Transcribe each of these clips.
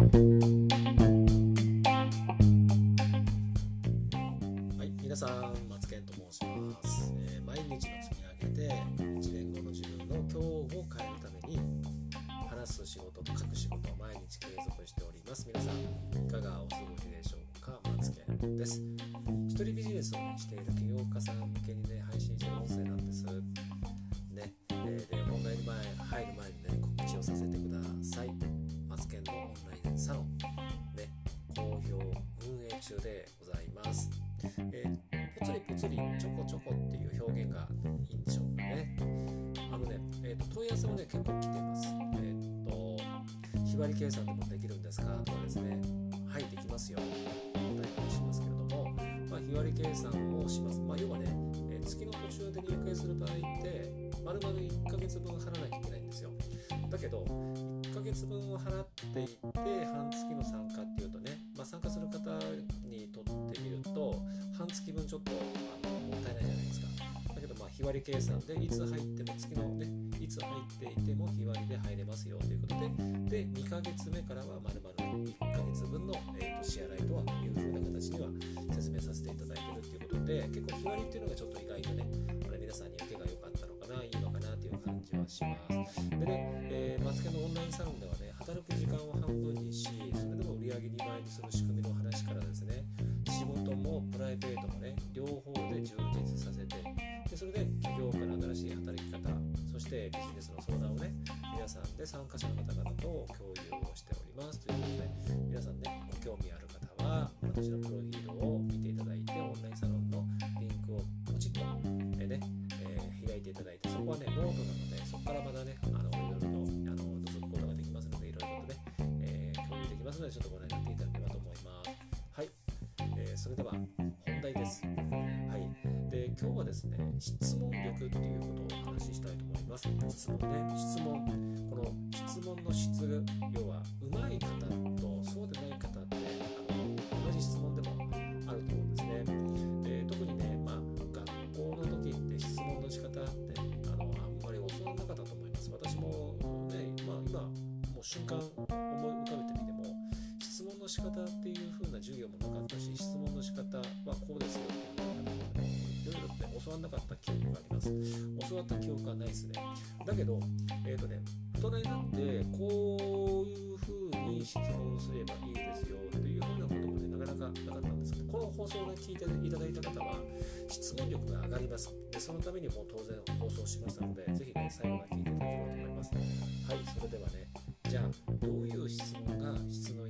は中でございます。えーぽつりぽつりちょこちょこっていう表現がいいんでしょうかね。あのね、えーと問い合わせもね結構来ています。えっ、と日割り計算でもできるんですかとかですね、はいできますよ。答えをしますけれども、まあ、日割り計算をします。まあ、要はね、えー月の途中で入会する場合って丸々1ヶ月分払わなきゃいけないんですよ。だけど1ヶ月分を払っていて半月の参加っていうとね、まあ、参加する方ると半月分ちょっとあのもったいないじゃないですか。だけどまあ日割り計算でいつ入っても月のねいつ入っていても日割りで入れますよということでで2ヶ月目からはまるまる1ヶ月分の、えーと支払いとはいう風な形には説明させていただいているということで結構日割りっていうのがちょっと意外とねあれ皆さんに受けが良かったのかないいのかなという感じはします。でね、えー、マツケのオンラインサロンではね働く時間を半分にしそれでも売り上げ2倍にする仕組みの話からですねプライベートもね両方で充実させてでそれで企業から新しい働き方そしてビジネスの相談をね皆さんで参加者の方々と共有をしております。ということで皆さんねご興味ある方は私のプロフィールで今日はですね質問力っていうことをお話ししたいと思います。質問ね。質問。この質問の質要は上手い方とそうでない方教わった記憶はないですね。だけどえっ、とね大人になってこういう風に質問すればいいですよっていう風なこともねなかなかなかったんですけどこの放送を聞いていただいた方は質問力が上がります。でそのためにも当然放送しましたのでぜひね最後まで聞いていただければと思います。はいそれではねじゃあどういう質問が質問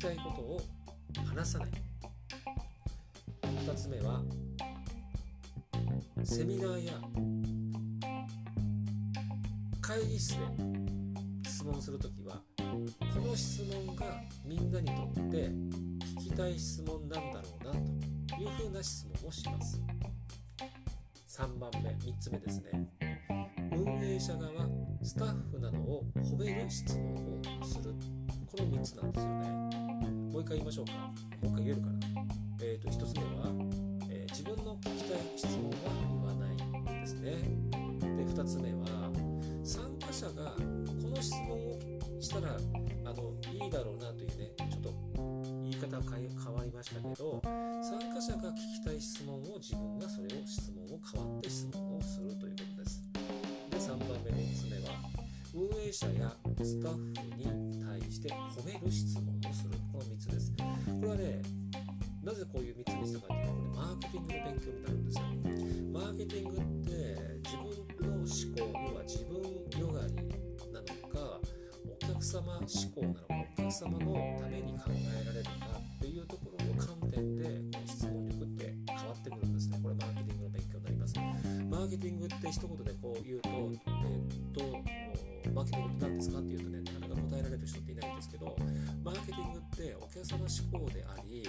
きたいことを話さない。2つ目はセミナーや会議室で質問するときはこの質問がみんなにとって聞きたい質問なんだろうなというふうな質問をします。3番目3つ目ですね。運営者側スタッフなどを褒める質問をする。この3つなんですよね。もう一回言いましょうか。もう一回言えるかな。えー、と1つ目は、えー自分の聞きたい質問は言わないですね。で2つ目は参加者がこの質問をしたらあのいいだろうなというねちょっと言い方変え変わりましたけど参加者が聞きたい質問を自分がそれを質問を変わって質問をするということです。で3番目3つ目は運営者やスタッフにして褒める質問をする。この3つです。これはねなぜこういう3つにしたかっていうとこれマーケティングの勉強になるんですよ。マーケティングって自分の思考要は自分よがりなのかお客様思考なのかお客様のために考えられるかっていうところの観点でこの質問力って変わってくるんですね。これマーケティングの勉強になります。マーケティングって一言でこう言うとえっとマーケティングって何ですかっていうとねなかなか答えられる人っていないんですけどマーケティングってお客様志向であり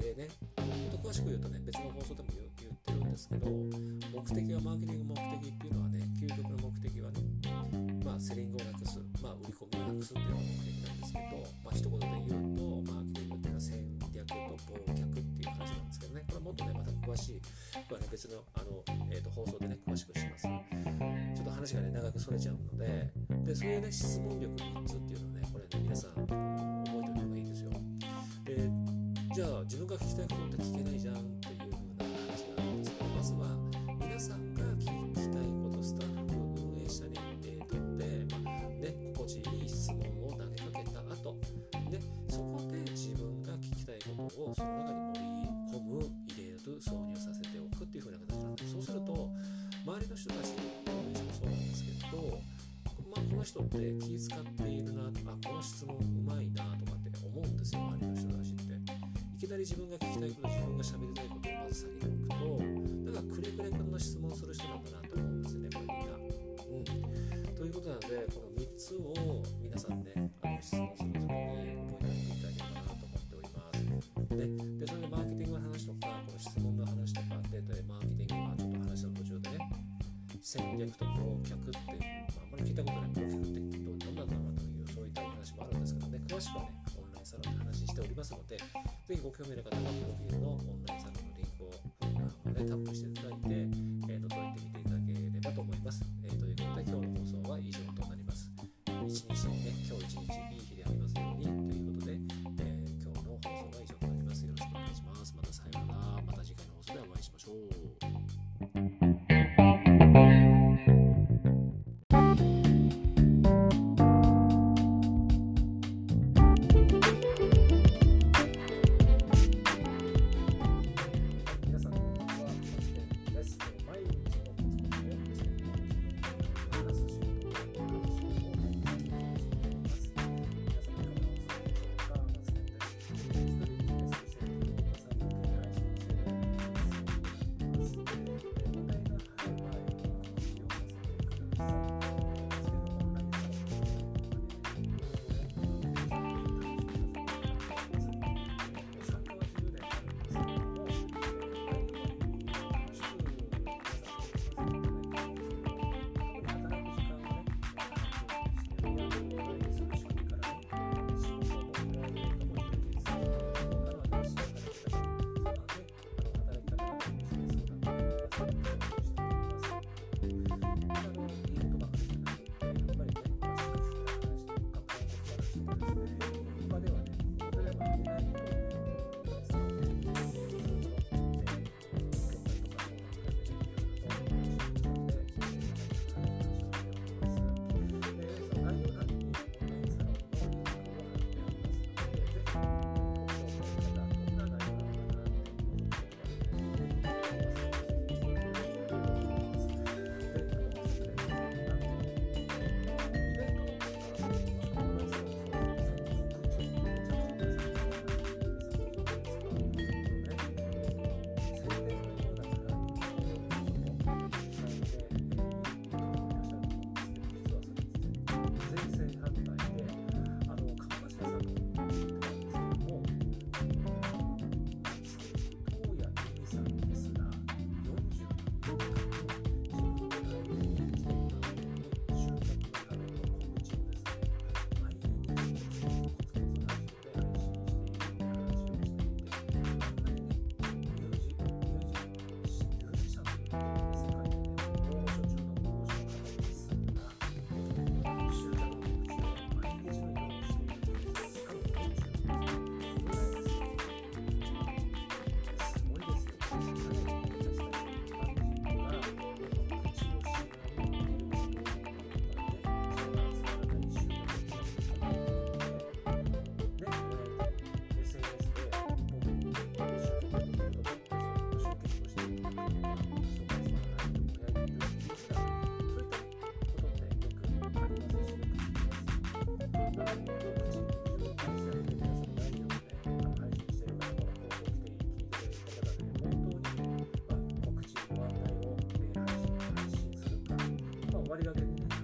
でねもっと詳しく言うとね別の放送でも言ってるんですけど目的はマーケティング目的っていうのはね究極の目的はねまあセリングをなくすまあ売り込みをなくすっていうのが目的なんですけどまあ一言で言うとマーケティングっていうのは戦略と忘却っていう話なんですけどね。これもっとねまた詳しいこれはね別のあの、えーと、放送でね詳しくします。ちょっと話がね長くそれちゃうのででそういうね質問力3つっていうのをねこれね皆さん覚えておいた方がいいですよ。でじゃあ自分が聞きたいことって聞けないじゃんっていう風な話があるんですけどまずは皆さんが聞きたいことスタッフ運営者に、えー、とって、まあね、心地いい質問を投げかけた後ねそこで自分が聞きたいことをその中人って気使っているなとかこの質問うまいなとかって思うんですよ周りの人たちっていきなり自分が聞きたいこと自分が喋りたいことをまず先に置くとだかくれくれくんの質問する人なんだなと思うんですよねこれみんな。うん、ということなのでこの3つを皆さんねあの質問するときに覚えておいていただければなと思っております。ででそれでマーケティングの話とかこの質問の話とかデータでマーケティングはちょっと話の途中でね戦略と顧客って、まあ、あんまり聞いたことない顧客ってどうなんだろうなというそういったお話もあるんですけどね詳しくはねオンラインサロンで話しておりますのでぜひご興味の方はプロフィールのオンラインサロンのリンクを、ね、タップしていただいて、えー、覗いてみていただければと思います。Marica,